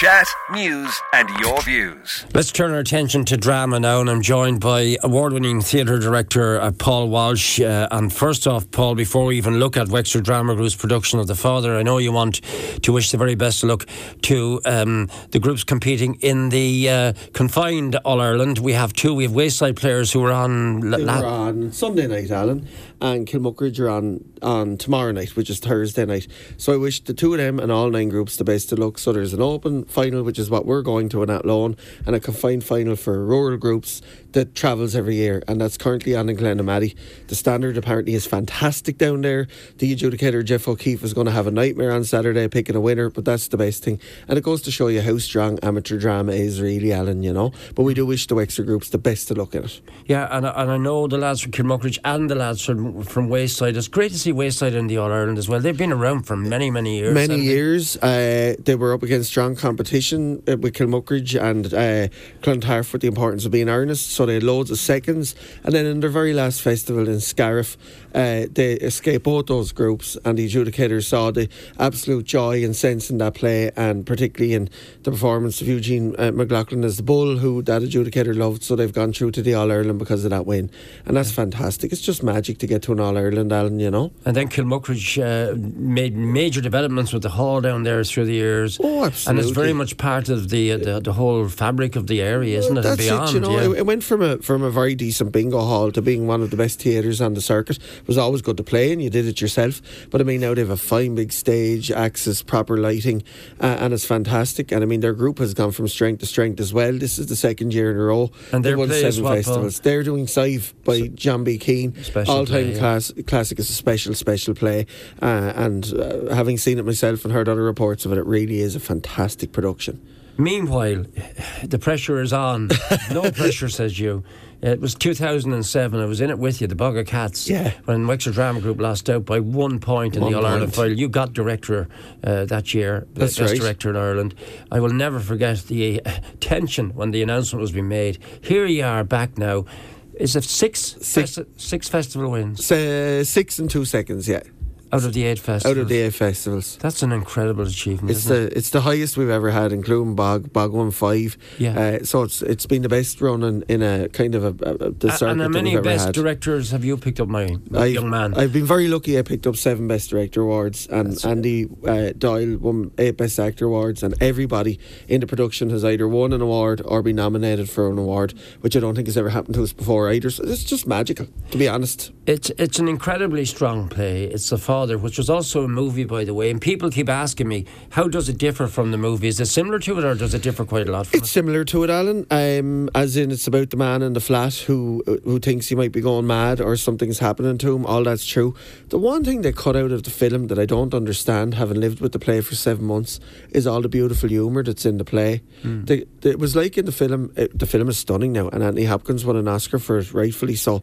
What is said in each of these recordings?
Chat, news, and your views. Let's turn our attention to drama now, and I'm joined by award winning theatre director uh, Paul Walsh. Uh, and first off, Paul, before we even look at Wexford Drama Group's production of The Father, I know you want to wish the very best of luck to um, the groups competing in the uh, confined All Ireland. We have two, we have Wayside players who are on. They were on Sunday night, Alan, and Kilmuckridge are on, on tomorrow night, which is Thursday night. So I wish the two of them and all nine groups the best of luck. So there's an open final, which is what we're going to in Athlone, and a confined final for rural groups that travels every year, and that's currently on in Glenamaddy. The standard apparently is fantastic down there. The adjudicator Jeff O'Keefe is going to have a nightmare on Saturday picking a winner, but that's the best thing, and it goes to show you how strong amateur drama is, really, Alan. You know, but we do wish the Wexford groups the best of luck in it. Yeah, and, I- and I know the lads from Kilmuckridge and the lads from, from Wayside. It's great to see Wayside in the All Ireland as well. They've been around for many, many years. Many haven't they? years. Uh, they were up against strong competition uh, with Kilmuckridge and uh, Clontarf with the importance of being earnest. So they had loads of seconds. And then in their very last festival in Scariff, uh, they escaped both those groups. And the adjudicators saw the absolute joy and sense in that play, and particularly in the performance of Eugene uh, McLaughlin as the bull, who that adjudicator loved. So they've gone through to the All Ireland because of that win. And that's fantastic. It's just magic to get to an All Ireland, Alan, you know? And then Kilmuckridge uh, made major developments with the hall down there through the years. Oh, And it's absolutely. Very much part of the uh, the, the whole fabric of the area, isn't it? That's beyond, it, you know. yeah. It, went from a from a very decent bingo hall to being one of the best theatres on the circuit. It was always good to play, and you did it yourself. But I mean, now they have a fine big stage, access, proper lighting, uh, and it's fantastic. And I mean, their group has gone from strength to strength as well. This is the second year in a row. And they their won seven what, festivals. They're doing Sive by John B. Keane. All time yeah. class, classic is a special, special play. Uh, and uh, having seen it myself and heard other reports of it, it really is a fantastic production. Meanwhile, the pressure is on. no pressure, says you. It was 2007. I was in it with you, the Bog of Cats. Yeah. When Wexford Drama Group lost out by one point in One the All Ireland final. You got director uh, that year, the That's best right. director in Ireland. I will never forget the uh, tension when the announcement was being made. Here you are back now. Is it six, Six. festi- six festival wins So, six and two seconds, yeah. Out of the eight festivals? Out of the eight festivals. That's an incredible achievement. It's isn't it? the it's the highest we've ever had, including Bog Bog one five. Yeah. Uh, so it's it's been the best run in, in a kind of a, a, the circuit and how many best had. directors have you picked up, my I've, young man? I've been very lucky. I picked up seven Best Director awards, and That's- Andy uh, Doyle won eight Best Actor awards, and everybody in the production has either won an award or been nominated for an award, which I don't think has ever happened to us before either. So it's just magical, to be honest. It's it's an incredibly strong play. It's a The Father, which was also a movie, by the way. And people keep asking me, how does it differ from the movie? Is it similar to it, or does it differ quite a lot from It's similar to it, Alan. Um, as in, it's about the man in the flat who who thinks he might be going mad or something's happening to him. All that's true. The one thing they cut out of the film that I don't understand, having lived with the play for seven months, is all the beautiful humour that's in the play. The, the, it was like in the film. It, the film is stunning now, and Anthony Hopkins won an Oscar for it, rightfully so.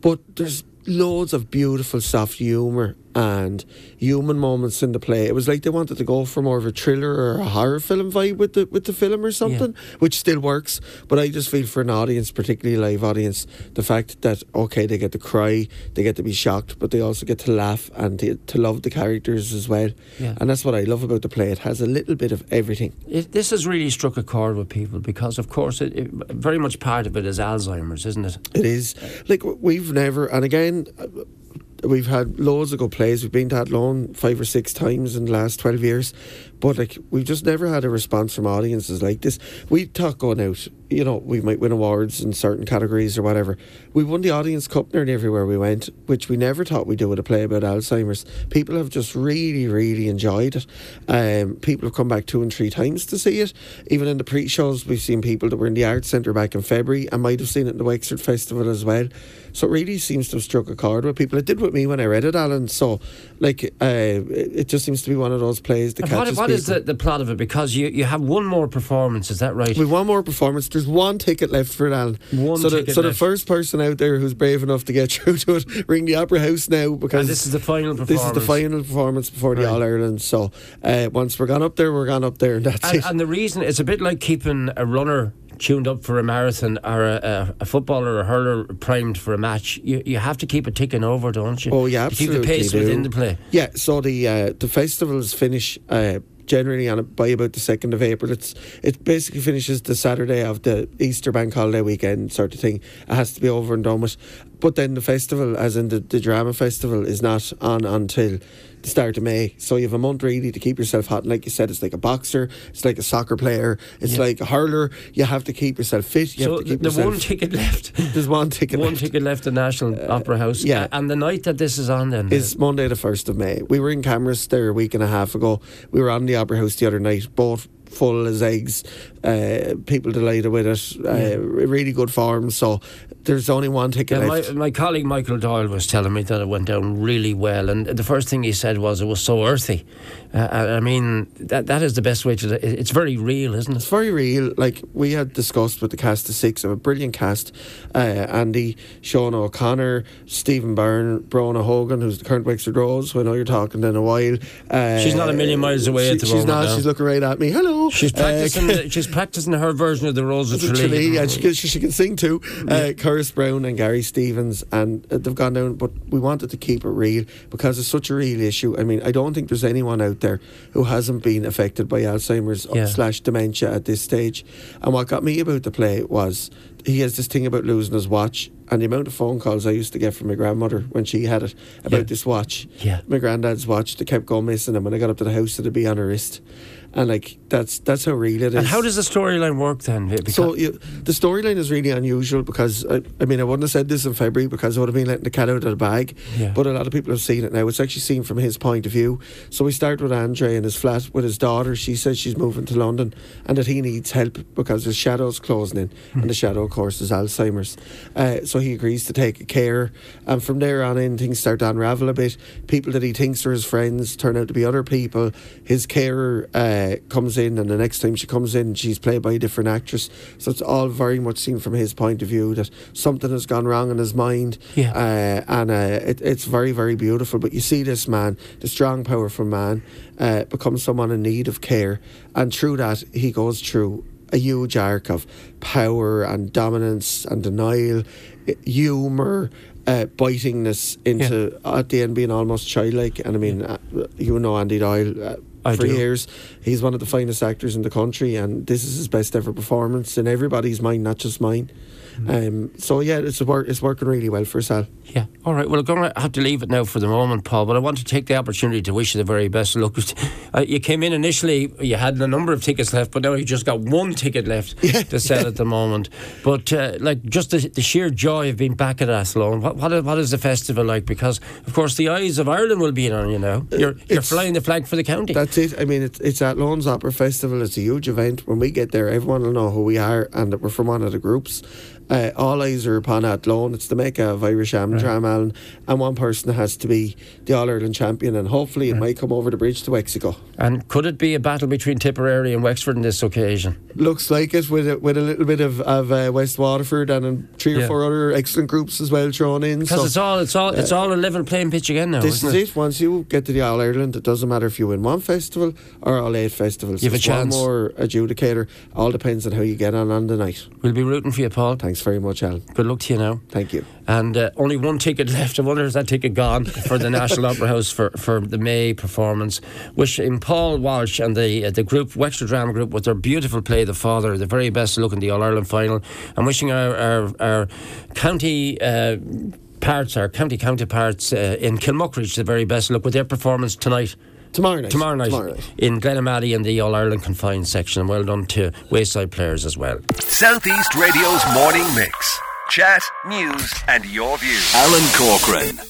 But there's loads of beautiful soft humour and human moments in the play. It was like they wanted to go for more of a thriller or a horror film vibe with the with the film or something, which still works. But I just feel for an audience, particularly a live audience, the fact that okay, they get to cry, they get to be shocked, but they also get to laugh and to, to love the characters as well. Yeah. And that's what I love about the play. It has a little bit of everything. it? This has really struck a chord with people because, of course, it, it, very much part of it is Alzheimer's, isn't it? It is like we've never, and again, uh, we've had loads of good plays. We've been to Athlone five or six times in the last twelve years, but like we've just never had a response from audiences like this. We talk going out, you know, we might win awards in certain categories or whatever. We won the Audience Cup nearly everywhere we went, which we never thought we'd do with a play about Alzheimer's. People have just really, really enjoyed it. Um, people have come back two and three times to see it. Even in the pre-shows, we've seen people that were in the Arts Centre back in February and might have seen it in the Wexford Festival as well. So it really seems to have struck a chord with people. It did with me when I read it, Alan. So, like, uh, it, just seems to be one of those plays that And what, catches what people. is the, the plot of it? Because you, you have one more performance, is that right? We've one more performance. There's one ticket left for Alan. One so the, so the first person out there who's brave enough to get through to it, ring the Opera House now because and this is the final performance. this is the final performance before the Right. All Ireland. So uh, once we're gone up there, we're gone up there, and that's And, it. and the reason it's a bit like keeping a runner tuned up for a marathon or a, a, a footballer or a hurler primed for a match, you, you have to keep it ticking over, don't you? Oh yeah, To keep the pace do. within the play. Yeah, so the uh, the festivals finish uh, generally on by about the second of April. It's it basically finishes the Saturday of the Easter bank holiday weekend sort of thing. It has to be over and done with. But then the festival, as in the, the drama festival, is not on until the start of May. So you have a month really to keep yourself hot. And like you said, it's like a boxer, it's like a soccer player, it's Yeah. like a hurler. You have to keep yourself fit. You so have to keep the yourself. one ticket left. there's one ticket. one left. ticket left at the National Opera House. yeah. Uh, and the night that this is on, then is Monday the first of May. We were in cameras there a week and a half ago. We were on the Opera House the other night, both full as eggs. Uh, people delighted with it. Uh, Really good form. So there's only one ticket Yeah, my, my colleague Michael Doyle was telling me that it went down really well, and the first thing he said was it was so earthy. Uh, I mean, that that is the best way to. it- It's very real, isn't it? It's very real. Like we had discussed with the cast of six, of a brilliant cast. Uh, Andy, Sean O'Connor, Stephen Byrne, Brona Hogan, who's the current Wexford Rose. Who I know you're talking in a while. Uh, She's not a million miles away at the she's moment not. now. She's looking right at me. Hello. She's Uh, practicing. she's practicing her version of the Rose of Tralee, yeah, she, can- she, she can sing too. Uh, Curtis Brown and Gary Stevens, and uh, they've gone down. But we wanted to keep it real because it's such a real issue. I mean, I don't think there's anyone out there who hasn't been affected by Alzheimer's Yeah. slash dementia at this stage. And what got me about the play was he has this thing about losing his watch. And the amount of phone calls I used to get from my grandmother when she had it about Yeah. this watch, Yeah. my granddad's watch, that kept going missing. And when I got up to the house, it'd be on her wrist, and like that's that's how real it is. And how does the storyline work then? Because So you, the storyline is really unusual because I, I mean I wouldn't have said this in February because I would have been letting the cat out of the bag. Yeah. But a lot of people have seen it now. It's actually seen from his point of view. So we start with Andre in his flat with his daughter. She says she's moving to London and that he needs help because his shadow's closing in, Hmm. and the shadow, of course, is Alzheimer's. Uh, so he agrees to take care, and from there on in, things start to unravel a bit. People that he thinks are his friends turn out to be other people. His carer uh, comes in, and the next time she comes in, she's played by a different actress. So it's all very much seen from his point of view that something has gone wrong in his mind. Yeah. Uh, and uh, it, it's very, very beautiful. But you see this man, the strong, powerful man, uh, become someone in need of care. And through that, he goes through a huge arc of power and dominance and denial, humour. Uh, bitingness into at the end being almost childlike, and I mean, uh, you know Andy Doyle uh, I for do. years. He's one of the finest actors in the country, and this is his best ever performance in everybody's mind, not just mine. Um, so yeah, it's wor- it's working really well for Sal. Yeah. All right. Well, I'm going to have to leave it now for the moment, Paul. But I want to take the opportunity to wish you the very best of luck. Uh, you came in initially, you had a number of tickets left, but now you just got one ticket left to sell at the moment. But uh, like just the, the sheer joy of being back at Athlone. What, what what is the festival like? Because of course the eyes of Ireland will be on you now. You're you're it's- flying the flag for the county. That's it. I mean, it's it's Athlone's Opera Festival. It's a huge event. When we get there, everyone will know who we are and that we're from one of the groups. Uh, all eyes are upon that Athlone. It's the mecca of Irish Amdram, Alan, and one person has to be the All Ireland champion, and hopefully it might come over the bridge to Mexico. and could it be a battle between Tipperary and Wexford on this occasion? Looks like it with a, with a little bit of, of uh, West Waterford and three or four other excellent groups as well thrown in. Because so it's all it's all it's all a level playing pitch again now. This is it. Once you get to the All Ireland, it doesn't matter if you win one festival or all eight festivals. You have a There's one more adjudicator. All depends on how you get on on the night. We'll be rooting for you, Paul. Thanks very much, Alan. Good luck to you now. Thank you. And uh, only one ticket left. I wonder is that ticket gone for the National Opera House for, for the May performance? Wishing Paul Walsh and the uh, the group Wexford Drama Group with their beautiful play, The Father, the very best look in the All Ireland final, and wishing our our, our county. Uh, Parts, our county counterparts uh, in Kilmuckridge, the very best look with their performance tonight. Tomorrow night. Tomorrow night, Tomorrow night. in Glenamaddy in the All Ireland confined section. And well done to Wayside players as well. Southeast Radio's morning mix. Chat, news, and your views. Alan Corcoran.